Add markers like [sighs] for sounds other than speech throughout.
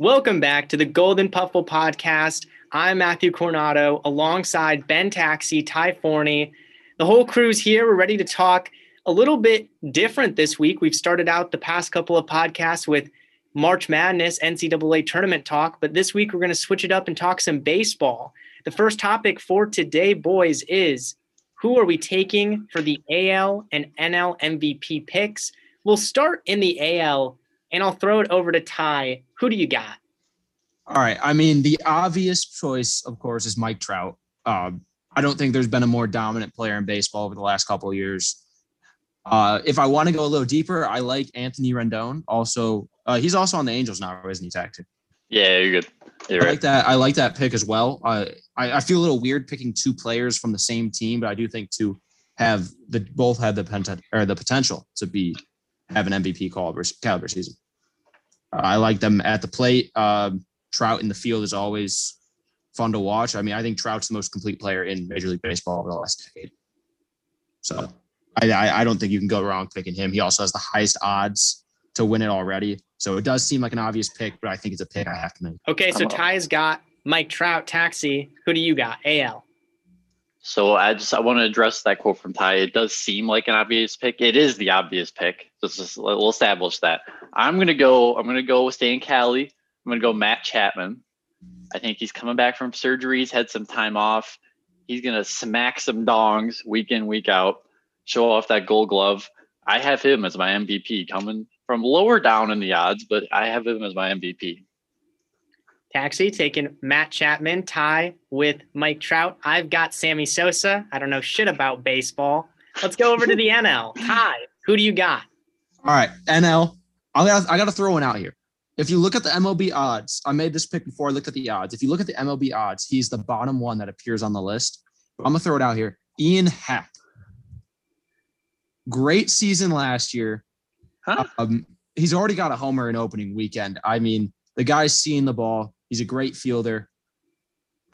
Welcome back to the Golden Puffle podcast. I'm Matthew Coronado alongside Ben Taxi, Ty Forney. The whole crew's here. We're ready to talk a little bit different this week. We've started out the past couple of podcasts with March Madness, NCAA tournament talk, but this week we're going to switch it up and talk some baseball. The first topic for today, boys, is who are we taking for the AL and NL MVP picks? We'll start in the AL and I'll throw it over to Ty. Who do you got? All right. I mean, the obvious choice, of course, is Mike Trout. Um, I don't think there's been a more dominant player in baseball over the last couple of years. Uh, if I want to go a little deeper, I like Anthony Rendon. Also, uh, he's also on the Angels now, isn't he, Taxi? Yeah, you're good. You're I right. like that. I like that pick as well. Uh, I I feel a little weird picking two players from the same team, but I do think to have the both have the potential or the potential to be have an MVP caliber caliber season. Uh, I like them at the plate. Um, Trout in the field is always fun to watch. I mean, I think Trout's the most complete player in Major League Baseball over the last decade. So I, I, I don't think you can go wrong picking him. He also has the highest odds to win it already. So it does seem like an obvious pick, but I think it's a pick I have to make. Okay, so Ty's got Mike Trout, Taxi. Who do you got? AL. So I just I want to address that quote from Ty. It does seem like an obvious pick. It is the obvious pick. Let's just we'll establish that. I'm gonna go. I'm gonna go with Stan Cali. I'm gonna go Matt Chapman. I think he's coming back from surgery. He's had some time off. He's gonna smack some dongs week in week out. Show off that Gold Glove. I have him as my MVP, coming from lower down in the odds, but I have him as my MVP. Taxi taking Matt Chapman, Ty with Mike Trout. I've got Sammy Sosa. I don't know shit about baseball. Let's go over to the [laughs] NL. Ty, who do you got? All right, NL. I got I got to throw one out here. If you look at the MLB odds, I made this pick before I looked at the odds. If you look at the MLB odds, he's the bottom one that appears on the list. I'm gonna throw it out here. Ian Happ. Great season last year. Huh? Um, he's already got a homer in opening weekend. I mean, the guy's seeing the ball. He's a great fielder.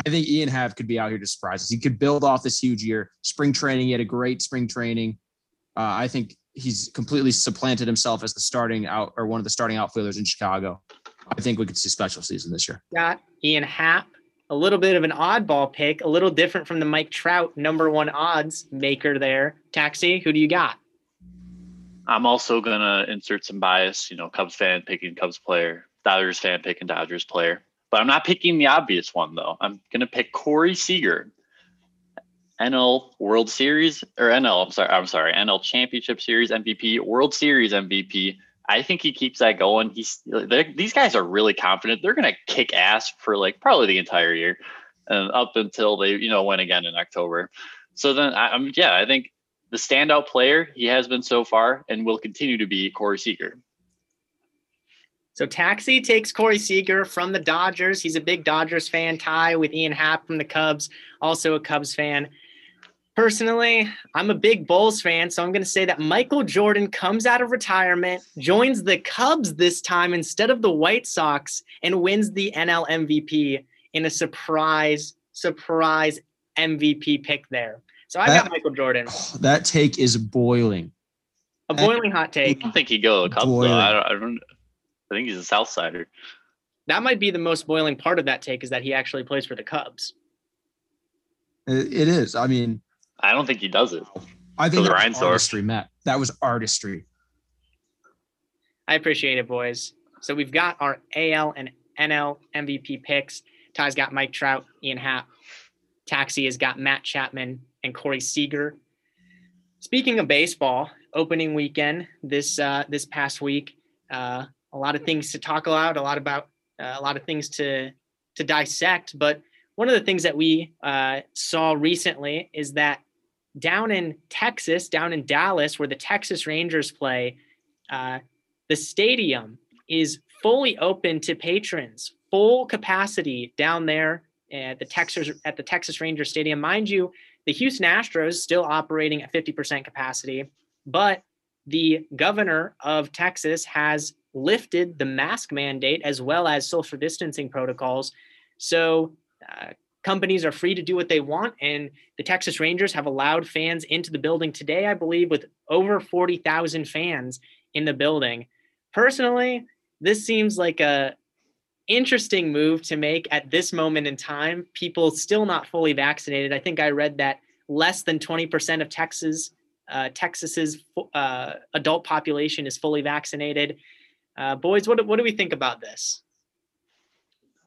I think Ian Happ could be out here to surprise us. He could build off this huge year. Spring training, he had a great spring training. Uh, I think he's completely supplanted himself as the starting out or one of the starting outfielders in Chicago. I think we could see special season this year. Got Ian Happ. A little bit of an oddball pick, a little different from the Mike Trout number one odds maker there. Taxi, who do you got? I'm also gonna insert some bias. You know, Cubs fan picking Cubs player, Dodgers fan picking Dodgers player. But I'm not picking the obvious one though. I'm gonna pick Corey Seager, NL World Series or NL. I'm sorry. I'm sorry. NL Championship Series MVP, World Series MVP. I think he keeps that going. He's these guys are really confident. They're gonna kick ass for like probably the entire year, and up until they you know win again in October. So then I'm yeah. I think the standout player he has been so far and will continue to be Corey Seager. So Taxi takes Corey Seager from the Dodgers. He's a big Dodgers fan. Ty with Ian Happ from the Cubs, also a Cubs fan. Personally, I'm a big Bulls fan, so I'm going to say that Michael Jordan comes out of retirement, joins the Cubs this time instead of the White Sox, and wins the NL MVP in a surprise, surprise MVP pick there. So I got Michael Jordan. [sighs] That take is boiling. A boiling hot take. I don't think he'd go to the Cubs Boy. though. I don't, I don't. I think he's a South Sider. That might be the most boiling part of that take is that he actually plays for the Cubs. It- it is. I mean, I don't think he does it. I think Goes that was artistry, Matt. That was artistry. I appreciate it, boys. So we've got our AL and NL MVP picks. Ty's got Mike Trout, Ian Happ. Taxi has got Matt Chapman and Corey Seager. Speaking of baseball, opening weekend this uh, this past week, uh, a lot of things to talk about, a lot about uh, a lot of things to to dissect. But one of the things that we uh, saw recently is that down in Texas, down in Dallas, where the Texas Rangers play, uh, the stadium is fully open to patrons, full capacity down there at the Texas at the Texas Ranger Stadium. Mind you, the Houston Astros still operating at 50% capacity, but the governor of Texas has lifted the mask mandate as well as social distancing protocols. So uh, companies are free to do what they want, and the Texas Rangers have allowed fans into the building today, I believe, with over 40,000 fans in the building. Personally, this seems like a interesting move to make at this moment in time. People still not fully vaccinated. I think I read that less than 20% of Texas uh, Texas's uh, adult population is fully vaccinated. Uh, boys, what, what do we think about this?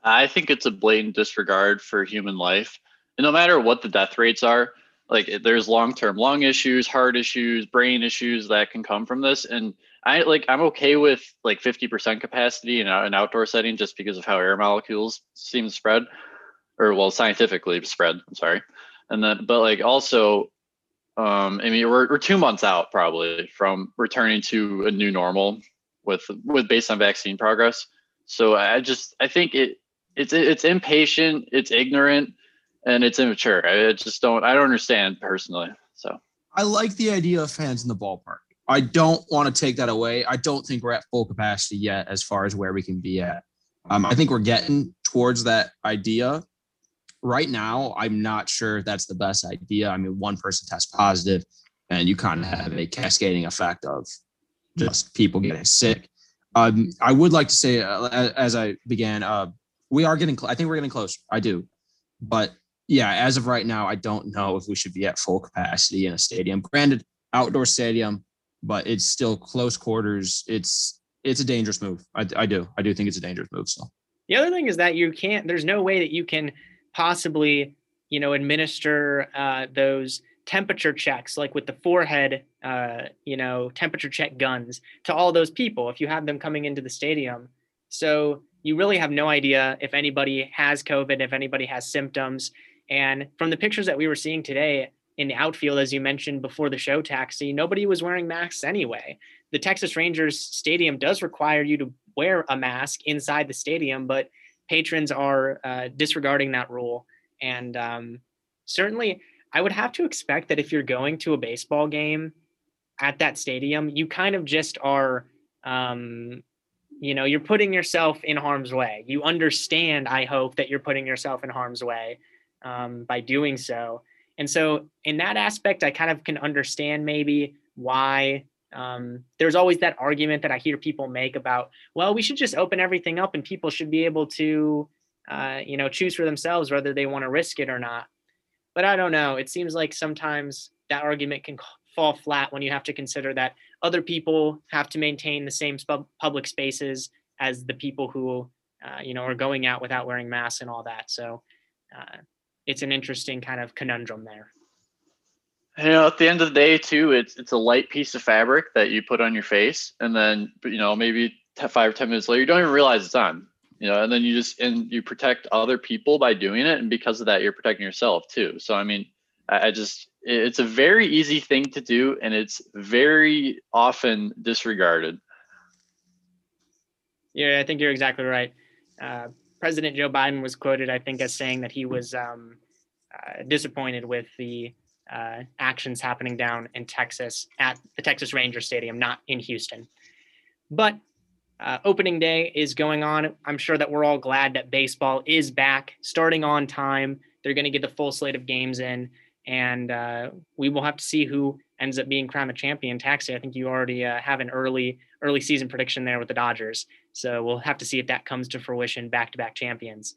I think it's a blatant disregard for human life. And no matter what the death rates are, like there's long-term lung issues, heart issues, brain issues that can come from this. And I like I'm okay with like 50% capacity in an outdoor setting just because of how air molecules seem to spread, or well, scientifically spread. I'm sorry. And then, but like also, um, I mean, we're we're two months out probably from returning to a new normal with with based on vaccine progress. So I just I think it it's it's impatient, it's ignorant, and it's immature. I just don't I don't understand personally. So I like the idea of fans in the ballpark. I don't want to take that away. I don't think we're at full capacity yet as far as where we can be at. Um, I think we're getting towards that idea. Right now, I'm not sure if that's the best idea. I mean, one person tests positive, and you kind of have a cascading effect of just people getting sick. Um, I would like to say, uh, as I began, uh, we are getting. Cl- I think we're getting close. I do, but yeah, as of right now, I don't know if we should be at full capacity in a stadium. Granted, outdoor stadium, but it's still close quarters. It's it's a dangerous move. I, I do. I do think it's a dangerous move. So the other thing is that you can't. There's no way that you can possibly, you know, administer uh, those temperature checks like with the forehead, uh, you know, temperature check guns to all those people if you have them coming into the stadium. So you really have no idea if anybody has COVID, if anybody has symptoms. And from the pictures that we were seeing today, in the outfield, as you mentioned before the show taxi, nobody was wearing masks anyway. The Texas Rangers stadium does require you to wear a mask inside the stadium, but patrons are uh, disregarding that rule. And um, certainly, I would have to expect that if you're going to a baseball game at that stadium, you kind of just are, um, you know, you're putting yourself in harm's way. You understand, I hope, that you're putting yourself in harm's way um, by doing so. And so, in that aspect, I kind of can understand maybe why um, there's always that argument that I hear people make about, well, we should just open everything up and people should be able to, uh, you know, choose for themselves whether they want to risk it or not. But I don't know. It seems like sometimes that argument can fall flat when you have to consider that other people have to maintain the same public spaces as the people who, uh, you know, are going out without wearing masks and all that. So, uh, it's an interesting kind of conundrum there. You know, at the end of the day, too, it's it's a light piece of fabric that you put on your face, and then you know maybe five or ten minutes later, you don't even realize it's on. You know, and then you just and you protect other people by doing it, and because of that, you're protecting yourself too. So I mean, I, I just it's a very easy thing to do, and it's very often disregarded. Yeah, I think you're exactly right. Uh, President Joe Biden was quoted, I think, as saying that he was um, uh, disappointed with the uh, actions happening down in Texas at the Texas Ranger Stadium, not in Houston. But uh, opening day is going on. I'm sure that we're all glad that baseball is back, starting on time. They're going to get the full slate of games in, and uh, we will have to see who ends up being crowned the champion. Taxi, I think you already uh, have an early early season prediction there with the Dodgers. So we'll have to see if that comes to fruition. Back to back champions.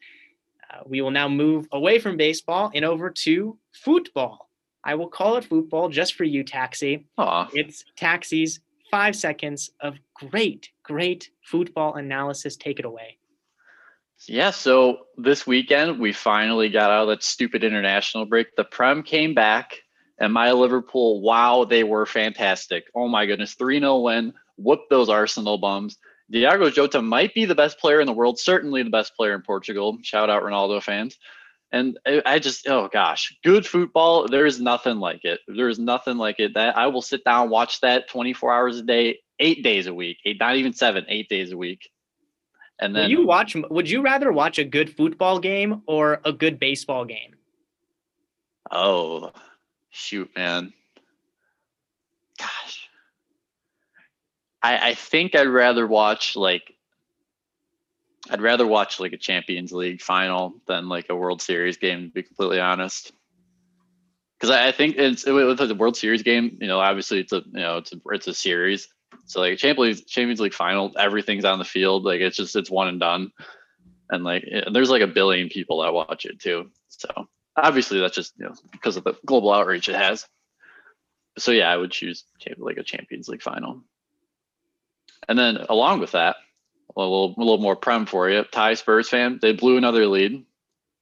Uh, we will now move away from baseball and over to football. I will call it football just for you, Taxi. Aww. It's Taxi's five seconds of great, great football analysis. Take it away. Yeah, so this weekend we finally got out of that stupid international break. The Prem came back, and my Liverpool, wow, they were fantastic. Oh my goodness, 3 0 win, whoop those Arsenal bums. Diogo Jota might be the best player in the world, certainly the best player in Portugal. Shout out Ronaldo fans. And I just, oh gosh, good football. There is nothing like it. There is nothing like it. That I will sit down, watch that 24 hours a day, eight days a week, eight, not even seven, eight days a week. And then would you watch? Would you rather watch a good football game or a good baseball game? Oh, shoot, man. Gosh, I I think I'd rather watch like I'd rather watch like a Champions League final than like a World Series game. To be completely honest, because I, think it's with the World Series game. You know, obviously it's a you know it's a it's a series. So like Champions Champions League final, everything's on the field. Like it's just it's one and done. and like eh, there's like a billion people that watch it too. So obviously that's just you know because of the global outreach it has. So yeah, I would choose like a Champions League final. And then along with that, a little a little more prem for you. Ty Spurs fan, they blew another lead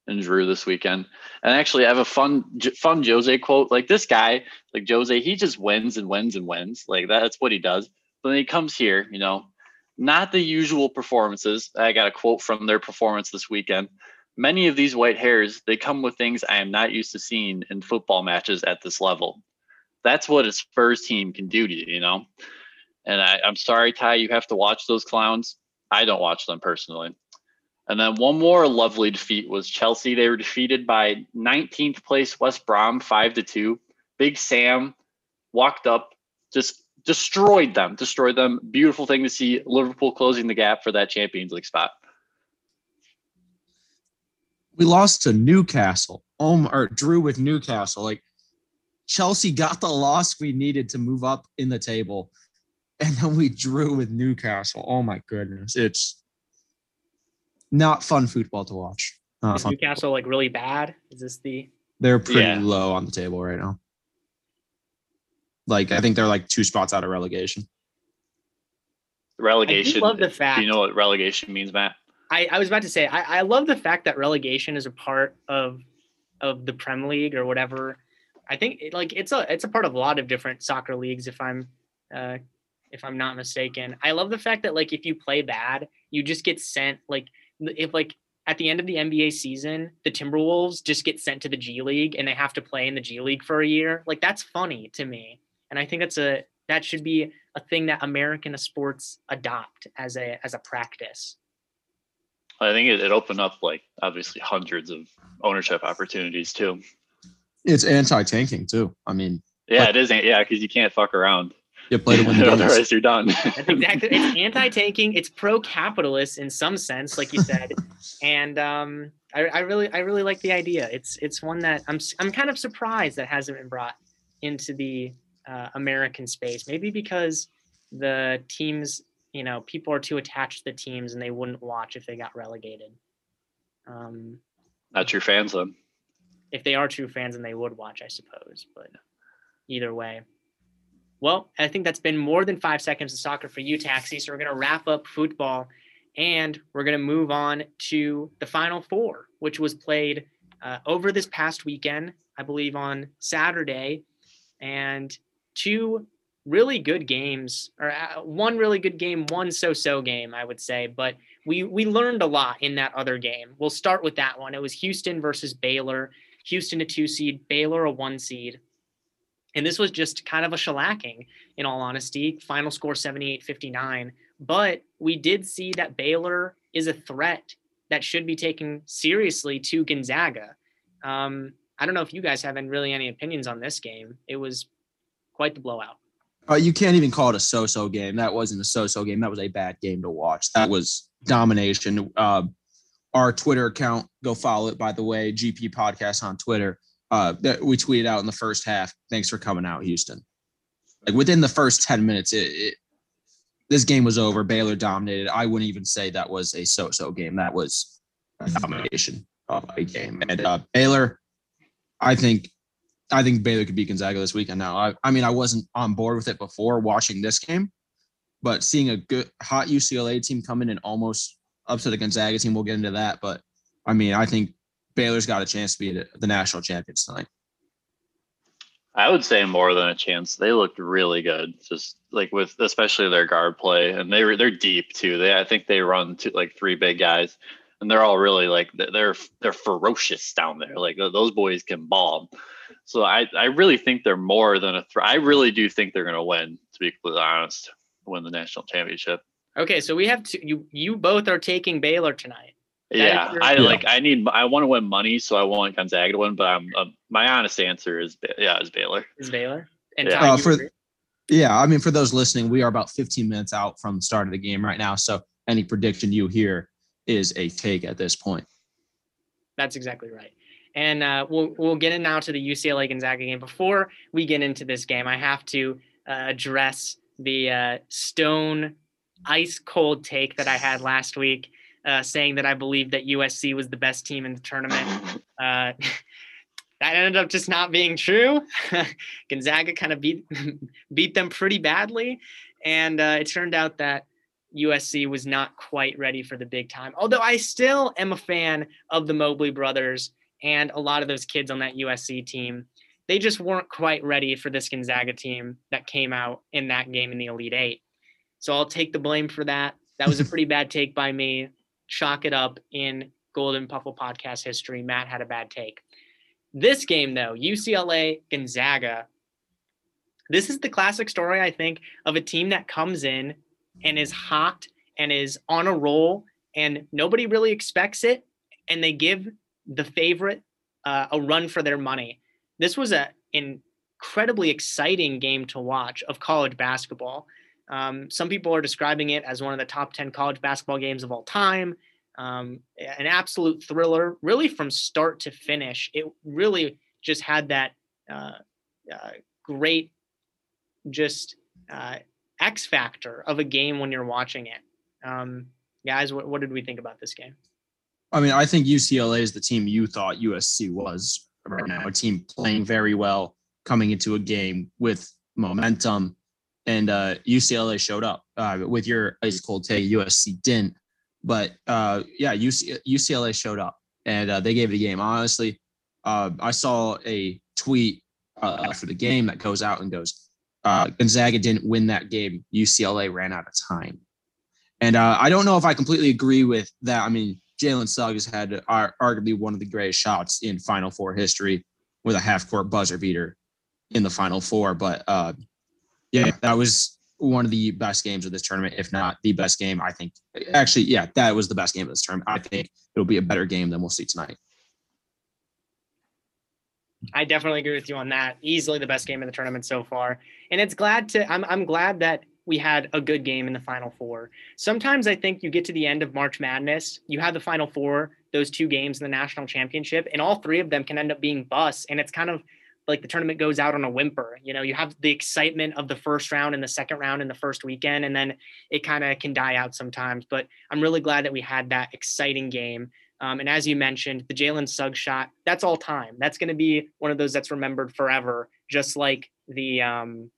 and drew this weekend. And actually, I have a fun fun Jose quote. Like this guy, like Jose, he just wins and wins and wins. Like that's what he does. But then he comes here, you know, not the usual performances. I got a quote from their performance this weekend. Many of these white hairs, they come with things I am not used to seeing in football matches at this level. That's what a Spurs team can do to you, you know. And I, I'm sorry, Ty, you have to watch those clowns. I don't watch them personally. And then one more lovely defeat was Chelsea. They were defeated by 19th place West Brom, five to two. Big Sam walked up, just destroyed them, destroyed them. Beautiful thing to see Liverpool closing the gap for that Champions League spot. We lost to Newcastle. Um, or drew with Newcastle. Like Chelsea got the loss we needed to move up in the table, [laughs] and then we drew with Newcastle. Oh my goodness, it's not fun football to watch. Not Is Newcastle like really bad? Is this the? They're pretty yeah. low on the table right now. Like I think they're like two spots out of relegation. Relegation. I love the fact. Do you know what relegation means, Matt? I, I was about to say I, I love the fact that relegation is a part of of the Prem League or whatever. I think it, like it's a it's a part of a lot of different soccer leagues. If I'm uh, if I'm not mistaken, I love the fact that like if you play bad, you just get sent like if like at the end of the NBA season, the Timberwolves just get sent to the G League and they have to play in the G League for a year. Like that's funny to me. And I think that's a that should be a thing that American sports adopt as a as a practice. I think it, it opened up like obviously hundreds of ownership opportunities too. It's anti-tanking too. I mean, yeah, like, it is. Yeah, because you can't fuck around. You play to win the [laughs] Otherwise, you're done. That's exactly. It's anti-tanking. It's pro-capitalist in some sense, like you said, and um, I, I really, I really like the idea. It's, it's one that I'm, I'm kind of surprised that hasn't been brought into the uh, American space. Maybe because the teams, you know, people are too attached to the teams and they wouldn't watch if they got relegated. Um, Not true fans, then. If they are true fans, and they would watch, I suppose. But either way. Well, I think that's been more than five seconds of soccer for you, Taxi. So we're going to wrap up football and we're going to move on to the Final Four, which was played uh, over this past weekend, I believe on Saturday. And two really good games, or uh, one really good game, one so-so game, I would say. But we we learned a lot in that other game. We'll start with that one. It was Houston versus Baylor. Houston a two seed, Baylor a one seed. And this was just kind of a shellacking, in all honesty. Final score 78 59. But we did see that Baylor is a threat that should be taken seriously to Gonzaga. Um, I don't know if you guys have really any opinions on this game. It was quite the blowout. Uh, you can't even call it a so-so game. That wasn't a so-so game. That was a bad game to watch. That was domination. Uh, our Twitter account, go follow it, by the way, GP Podcast on Twitter uh, that we tweeted out in the first half. Thanks for coming out, Houston. Like within the first 10 minutes, it, it, this game was over. Baylor dominated. I wouldn't even say that was a so so game. That was a domination of a game. And uh, Baylor, I think, I think Baylor could beat Gonzaga this weekend. Now, I, I mean, I wasn't on board with it before watching this game, but seeing a good hot UCLA team come in and almost up to the Gonzaga team, we'll get into that. But I mean, I think Baylor's got a chance to be the, the national champions tonight. I would say more than a chance. They looked really good, just like with especially their guard play, and they were they're deep too. They I think they run to like three big guys, and they're all really like they're they're ferocious down there. Like those boys can ball. So I I really think they're more than a threat. I really do think they're going to win. To be completely honest, win the national championship. Okay, so we have to you you both are taking Baylor tonight yeah, I like. I need. I want to win money, so I want Gonzaga to win. But I'm. Uh, my honest answer is, yeah, is Baylor. Is Baylor? And yeah. Uh, for, yeah, I mean, for those listening, we are about 15 minutes out from the start of the game right now. So any prediction you hear is a take at this point. That's exactly right. And uh, we'll we'll get in now to the UCLA Gonzaga game. Before we get into this game, I have to uh, address the uh, stone ice cold take that I had last week uh, saying that I believed that USC was the best team in the tournament. [laughs] Uh, [laughs] that ended up just not being true. [laughs] Gonzaga kind of beat beat them pretty badly, and uh, it turned out that USC was not quite ready for the big time. Although I still am a fan of the Mobley brothers and a lot of those kids on that USC team. They just weren't quite ready for this Gonzaga team that came out in that game in the Elite Eight. So I'll take the blame for that. That was a pretty bad take by me. Chalk it up in Golden Puffle podcast history. Matt had a bad take. This game, though, UCLA Gonzaga, this is the classic story, I think, of a team that comes in and is hot and is on a roll, and nobody really expects it, and they give the favorite uh, a run for their money. This was a incredibly exciting game to watch of college basketball. Um, some people are describing it as one of the top 10 college basketball games of all time. Um, an absolute thriller, really from start to finish. It really just had that uh, uh, great, just uh, X factor of a game when you're watching it. Um, guys, what, what did we think about this game? I mean, I think UCLA is the team you thought USC was right now, a team playing very well, coming into a game with momentum, and uh, UCLA showed up. Uh, with your ice cold take, USC didn't, but uh, yeah, UC, UCLA showed up and uh, they gave it a game. Honestly, uh, I saw a tweet uh, after the game that goes out and goes, Gonzaga didn't win that game. UCLA ran out of time, and I don't know if I completely agree with that. I mean, Jalen Suggs had arguably one of the greatest shots in Final Four history with a half court buzzer beater in the Final Four, but yeah, that was one of the best games of this tournament, if not the best game. I think actually, yeah, that was the best game of this tournament. I think it'll be a better game than we'll see tonight. I definitely agree with you on that. Easily the best game of the tournament so far. And it's glad to I'm I'm glad that we had a good game in the final four. Sometimes I think you get to the end of March Madness, you have the final four, those two games in the national championship, and all three of them can end up being busts. And it's kind of like the tournament goes out on a whimper. You know, you have the excitement of the first round and the second round in the first weekend, and then it kind of can die out sometimes. But I'm really glad that we had that exciting game. Um, and as you mentioned, the Jalen Suggs shot, that's all time. That's going to be one of those that's remembered forever, just like the um,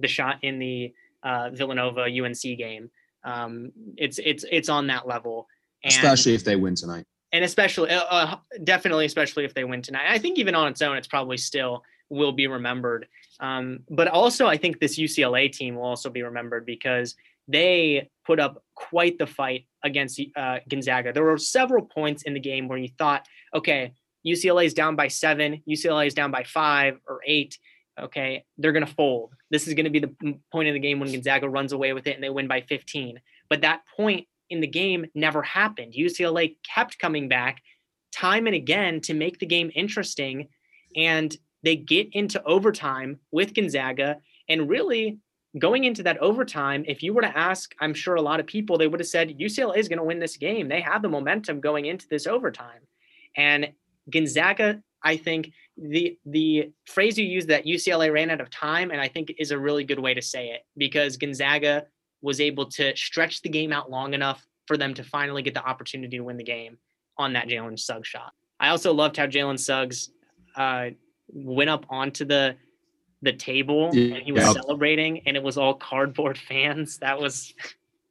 the shot in the uh, Villanova UNC game. Um, it's it's it's on that level. And, Especially if they win tonight and especially uh, uh, definitely especially if they win tonight. I think even on its own it's probably still will be remembered. Um, but also i think this ucla team will also be remembered because they put up quite the fight against uh, gonzaga. There were several points in the game where you thought okay ucla is down by seven ucla is down by five or eight. Okay they're going to fold. This is going to be the point of the game when gonzaga runs away with it and they win by 15 but that point in the game never happened. UCLA kept coming back time and again to make the game interesting. And they get into overtime with Gonzaga. And really, going into that overtime, if you were to ask, I'm sure a lot of people, they would have said UCLA is going to win this game. They have the momentum going into this overtime. And Gonzaga, I think the the phrase you use that UCLA ran out of time, and I think is a really good way to say it because Gonzaga was able to stretch the game out long enough for them to finally get the opportunity to win the game on that Jalen Suggs shot. I also loved how Jalen Suggs uh, went up onto the the table and he was celebrating, and it was all cardboard [laughs] fans. That was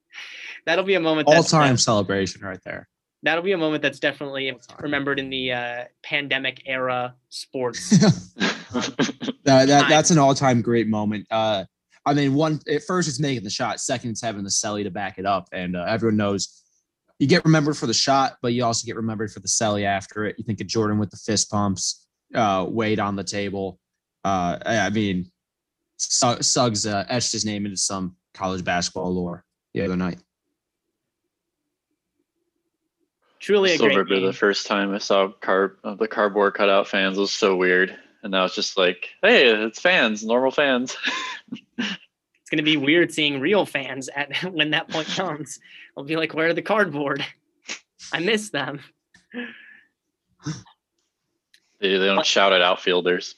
[laughs] that'll be a moment. All time celebration right there. That'll be a moment that's definitely remembered in the uh, pandemic era sports. [laughs] that, that that's an all time great moment. Uh, I mean, one at first it's making the shot, second it's having the celly to back it up, and uh, everyone knows you get remembered for the shot, but you also get remembered for the celly after it. You think of Jordan with the fist pumps, uh, weight on the table. Uh, I mean, Suggs uh, etched his name into some college basketball lore the other night. Truly a Still great remember game. the first time I saw car uh, the cardboard cutout fans was so weird, and now it's just like, hey, it's fans, normal fans. it's going to be weird seeing real fans at [laughs] when that point comes. I'll be like, where are the cardboard? I miss them. They, they don't shout at outfielders.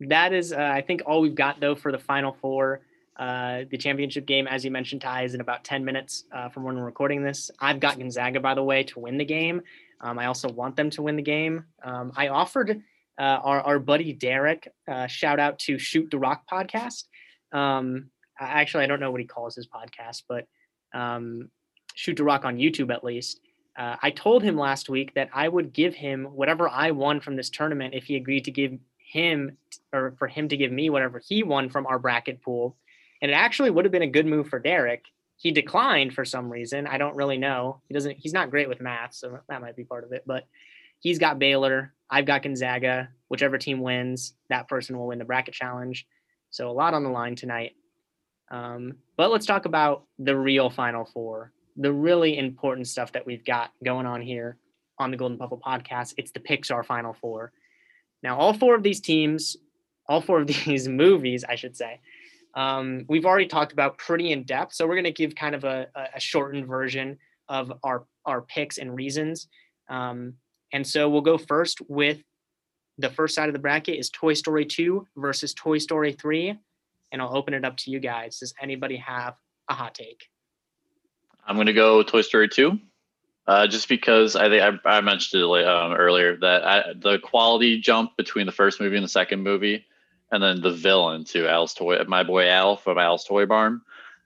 That is, uh, I think, all we've got though for the final four. Uh, the championship game, as you mentioned, Ty, is in about 10 minutes uh, from when we're recording this. I've got Gonzaga, by the way, to win the game. Um, I also want them to win the game. Um, I offered uh, our, our buddy Derek, uh, shout out to Shoot the Rock podcast. Um, actually, I don't know what he calls his podcast, but um, Shoot the Rock on YouTube at least. Uh, I told him last week that I would give him whatever I won from this tournament if he agreed to give him or for him to give me whatever he won from our bracket pool. And it actually would have been a good move for Derek. He declined for some reason. I don't really know. He doesn't, he's not great with math, so that might be part of it. But he's got Baylor. I've got Gonzaga. Whichever team wins, that person will win the bracket challenge. So a lot on the line tonight. Um, but let's talk about the real Final Four, the really important stuff that we've got going on here on the Golden Puffle podcast. It's the Pixar Final Four. Now, all four of these teams, all four of [laughs] these movies, I should say, um, we've already talked about pretty in depth. So we're going to give kind of a, a shortened version of our our picks and reasons. Um, and so we'll go first with the first side of the bracket is Toy Story 2 versus Toy Story 3. And I'll open it up to you guys. Does anybody have a hot take? I'm going to go Toy Story 2. Uh, just because I think I, I mentioned it um, earlier that I, the quality jump between the first movie and the second movie, and then the villain to Al's toy, my boy Al from Al's Toy Barn.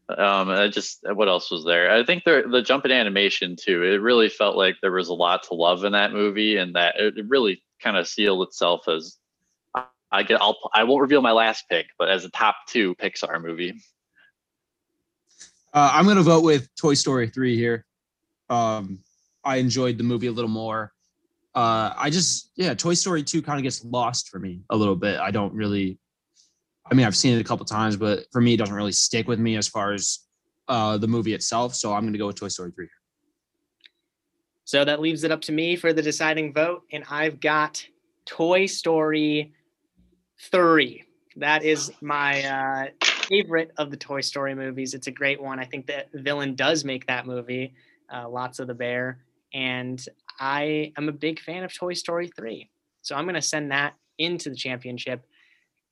Um, I just what else was there? I think the the jump in animation too. It really felt like there was a lot to love in that movie, and that it, really kind of sealed itself as I, get. I'll I won't reveal my last pick, but as a top two Pixar movie. Uh, I'm gonna vote with Toy Story 3 here. Um, I enjoyed the movie a little more. Uh, I just yeah, Toy Story 2 kind of gets lost for me a little bit. I don't really I mean, I've seen it a couple times, but for me, it doesn't really stick with me as far as uh, the movie itself. So I'm going to go with Toy Story 3. So that leaves it up to me for the deciding vote. And I've got Toy Story 3. That is my uh, favorite of the Toy Story movies. It's a great one. I think the villain does make that movie, uh, Lotso the Bear. And I am a big fan of Toy Story 3. So I'm going to send that into the championship.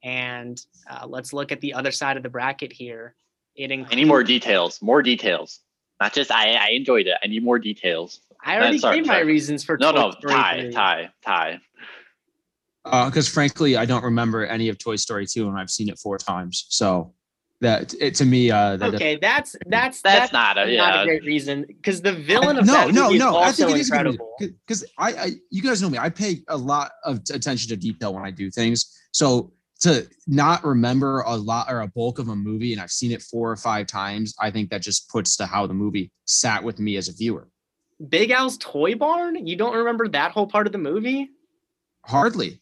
And uh, let's look at the other side of the bracket here. It I need more details. More details. Not just I. I enjoyed it. I need more details. I already sorry, gave my reasons for No, Toy no, Story tie, 3. tie, tie. Because Uh, frankly, I don't remember any of Toy Story 2 and I've seen it four times. So that it to me, uh, that Okay, that's that's That's not a- not yeah. a great reason because the villain of no, that no, movie no. is I think it is incredible. because I, I, you guys know me. I pay a lot of attention to detail when I do things. So to not remember a lot or a bulk of a movie, and I've seen it four or five times, I think that just puts to how the movie sat with me as a viewer. Big Al's Toy Barn? You don't remember that whole part of the movie? Hardly,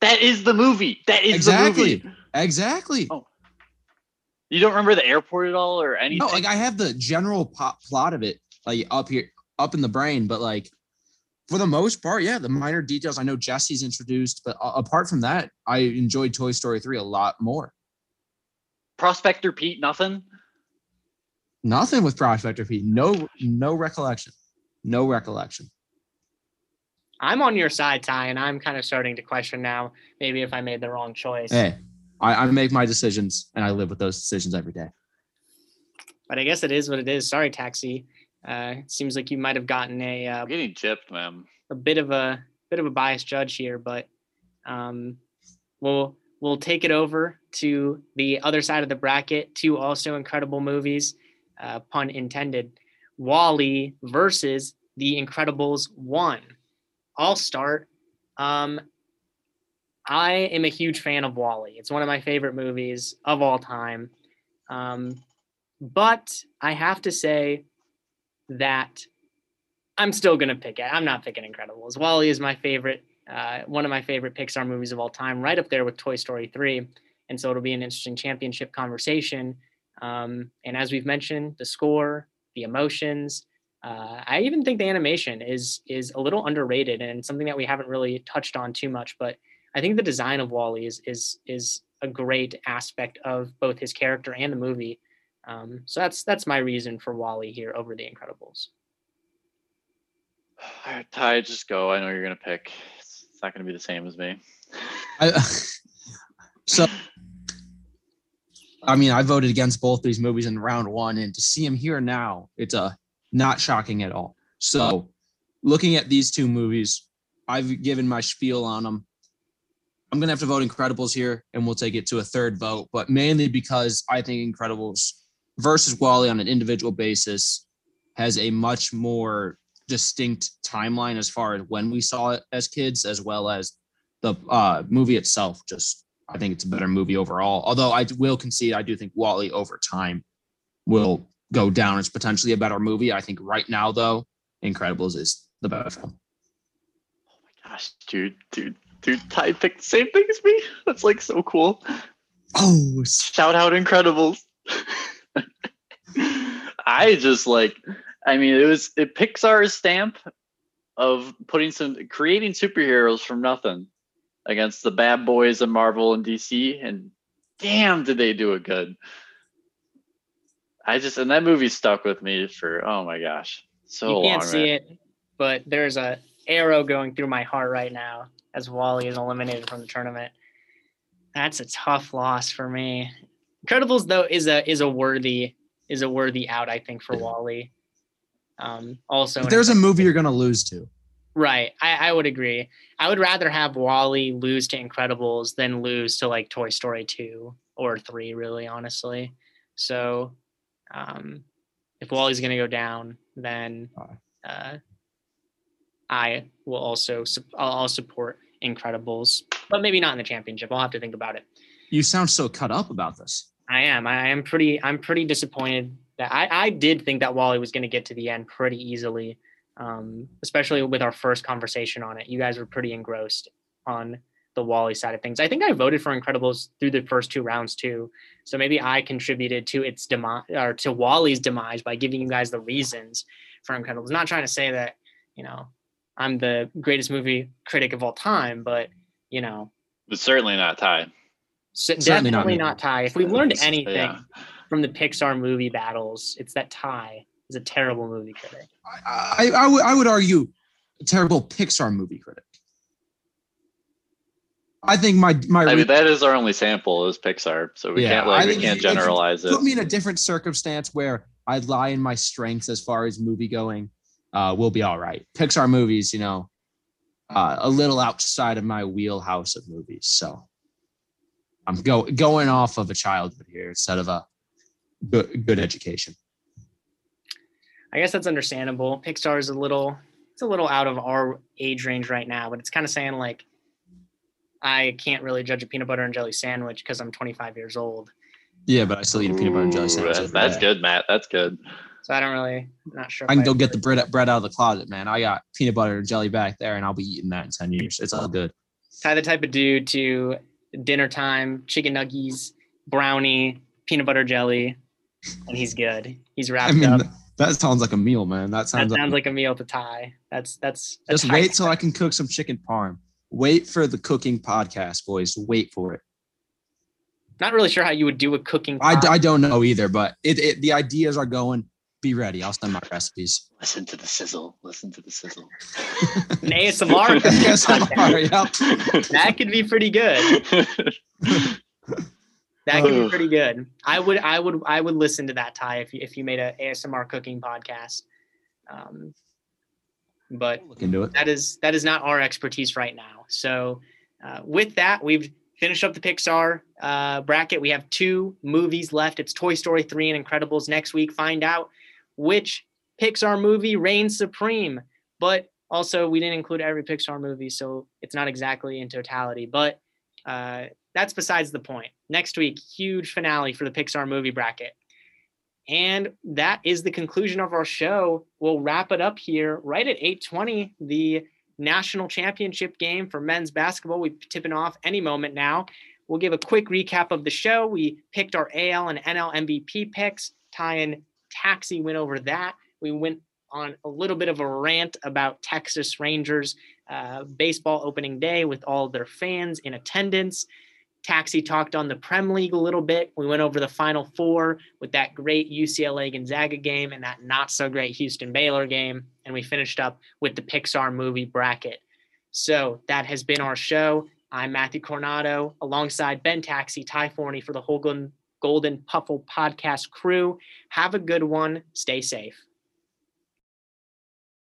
That is the movie. That is the exactly, movie. exactly. Oh, You don't remember the airport at all or anything? No, like I have the general pop plot of it like up here, up in the brain, but like for the most part, yeah, the minor details. I know Jesse's introduced, but a- apart from that, I enjoyed Toy Story 3 a lot more. Prospector Pete, nothing. Nothing with Prospector Pete. No, no recollection. No recollection. I'm on your side, Ty, and I'm kind of starting to question now maybe if I made the wrong choice. Hey, I, I make my decisions and I live with those decisions every day. But I guess it is what it is. Sorry, Taxi. Uh, it seems like you might have gotten a uh, getting chipped, man. a bit of a bit of a biased judge here, but um, we'll we'll take it over to the other side of the bracket. Two also incredible movies, uh, pun intended. WALL-E versus The Incredibles one. I'll start. Um, I am a huge fan of WALL-E. It's one of my favorite movies of all time. Um, but I have to say that I'm still gonna pick it. I'm not picking Incredibles. WALL-E is my favorite, uh, one of my favorite Pixar movies of all time, right up there with Toy Story 3. And so it'll be an interesting championship conversation. Um, and as we've mentioned, the score, the emotions, uh, I even think the animation is is a little underrated and something that we haven't really touched on too much. But I think the design of WALL-E is is is a great aspect of both his character and the movie. Um, so that's that's my reason for WALL-E here over The Incredibles. All right, Ty, just go. I know you're gonna pick. It's it's not gonna be the same as me. I, [laughs] so I mean, I voted against both these movies in round one, and to see them here now, it's a uh, not shocking at all. So, looking at these two movies, I've given my spiel on them. I'm gonna have to vote Incredibles here, and we'll take it to a third vote, but mainly because I think Incredibles versus WALL-E on an individual basis has a much more distinct timeline as far as when we saw it as kids, as well as the uh, movie itself. Just I think it's a better movie overall. Although I will concede, I do think WALL-E over time will go down as potentially a better movie. I think right now, though, Incredibles is the better film. Oh my gosh, dude, dude, dude, Ty picked the same thing as me. That's like so cool. Oh, shout out Incredibles. [laughs] I just like, I mean, it was it Pixar's stamp of putting some creating superheroes from nothing against the bad boys of Marvel and DC, and damn, did they do it good. I just and that movie stuck with me for oh my gosh, so you can't long, see man. it, but there's a arrow going through my heart right now as WALL-E is eliminated from the tournament. That's a tough loss for me. Incredibles though is a is a worthy is a worthy out I think for WALL-E. Um, also, if there's a movie you're gonna lose to. Right. I, I would agree. I would rather have WALL-E lose to Incredibles than lose to like Toy Story 2 or 3, really, honestly. So um, if WALL-E's going to go down, then uh, I will also, I'll, I'll support Incredibles, but maybe not in the championship. I'll have to think about it. You sound so cut up about this. I am. I am pretty. I'm pretty disappointed that I, I did think that WALL-E was going to get to the end pretty easily, um, especially with our first conversation on it. You guys were pretty engrossed on the WALL-E side of things. I think I voted for Incredibles through the first two rounds too, so maybe I contributed to its demise or to WALL-E's demise by giving you guys the reasons for Incredibles. Not trying to say that you know I'm the greatest movie critic of all time, but you know It's certainly not Ty. so Certainly definitely not not Ty. If we learned anything yeah. from the Pixar movie battles, it's that Ty is a terrible movie critic. I, I, I would argue a terrible Pixar movie critic. I think my my I mean, that is our only sample is Pixar, so we Yeah, can't like we can't generalize it. put me in a different circumstance where I lie in my strengths as far as movie going, uh, we'll be all right. Pixar movies, you know, uh, a little outside of my wheelhouse of movies. So I'm go going off of a childhood here instead of a good good education. I guess that's understandable. Pixar is a little it's a little out of our age range right now, but it's kind of saying like I can't really judge a peanut butter and jelly sandwich because I'm 25 years old. Yeah, but I still eat a peanut butter and jelly sandwich. that- every that's good, Matt. That's good. So I don't really not sure. I can go get the bread bread out of the closet, man. I got peanut butter and jelly back there, and I'll be eating that in ten years. It's all good. Ty the type of dude to dinner time, chicken nuggies, brownie, peanut butter jelly, and he's good. He's wrapped I mean, up. that sounds like a meal, man. That sounds, That sounds, like, like a meal to Ty. That's that's just wait till I can cook some chicken parm. Wait for the cooking podcast, boys. Wait for it. Not really sure how you would do a cooking. I, I don't know either, but it, it the ideas are going. Be ready. I'll send my recipes. Listen to the sizzle. Listen to the sizzle. an ASMR. cooking Yes, podcast. yep. That could be pretty good. That could be pretty good. I would, I would, I would listen to that Ty if you if you made a ASMR cooking podcast. Um, but Look into it. that is that is not our expertise right now. So uh, with that, we've finished up the Pixar uh, bracket. We have two movies left. It's Toy Story 3 and Incredibles. Next week, find out which Pixar movie reigns supreme. But also, we didn't include every Pixar movie, so it's not exactly in totality. But uh, that's besides the point. Next week, huge finale for the Pixar movie bracket. And that is the conclusion of our show. We'll wrap it up here right at 8:20. The national championship game for men's basketball. We're tipping off any moment now. We'll give a quick recap of the show. We picked our AL and NL MVP picks. Ty and Taxi went over that. We went on a little bit of a rant about Texas Rangers uh, baseball opening day with all their fans in attendance. Taxi talked on the Prem League a little bit. We went over the Final Four with that great UCLA Gonzaga game and that not so great Houston Baylor game. And we finished up with the Pixar movie bracket. So that has been our show. I'm Matthew Coronado alongside Ben Taxi, Ty Forney for the Holgun Golden Puffle podcast crew. Have a good one. Stay safe.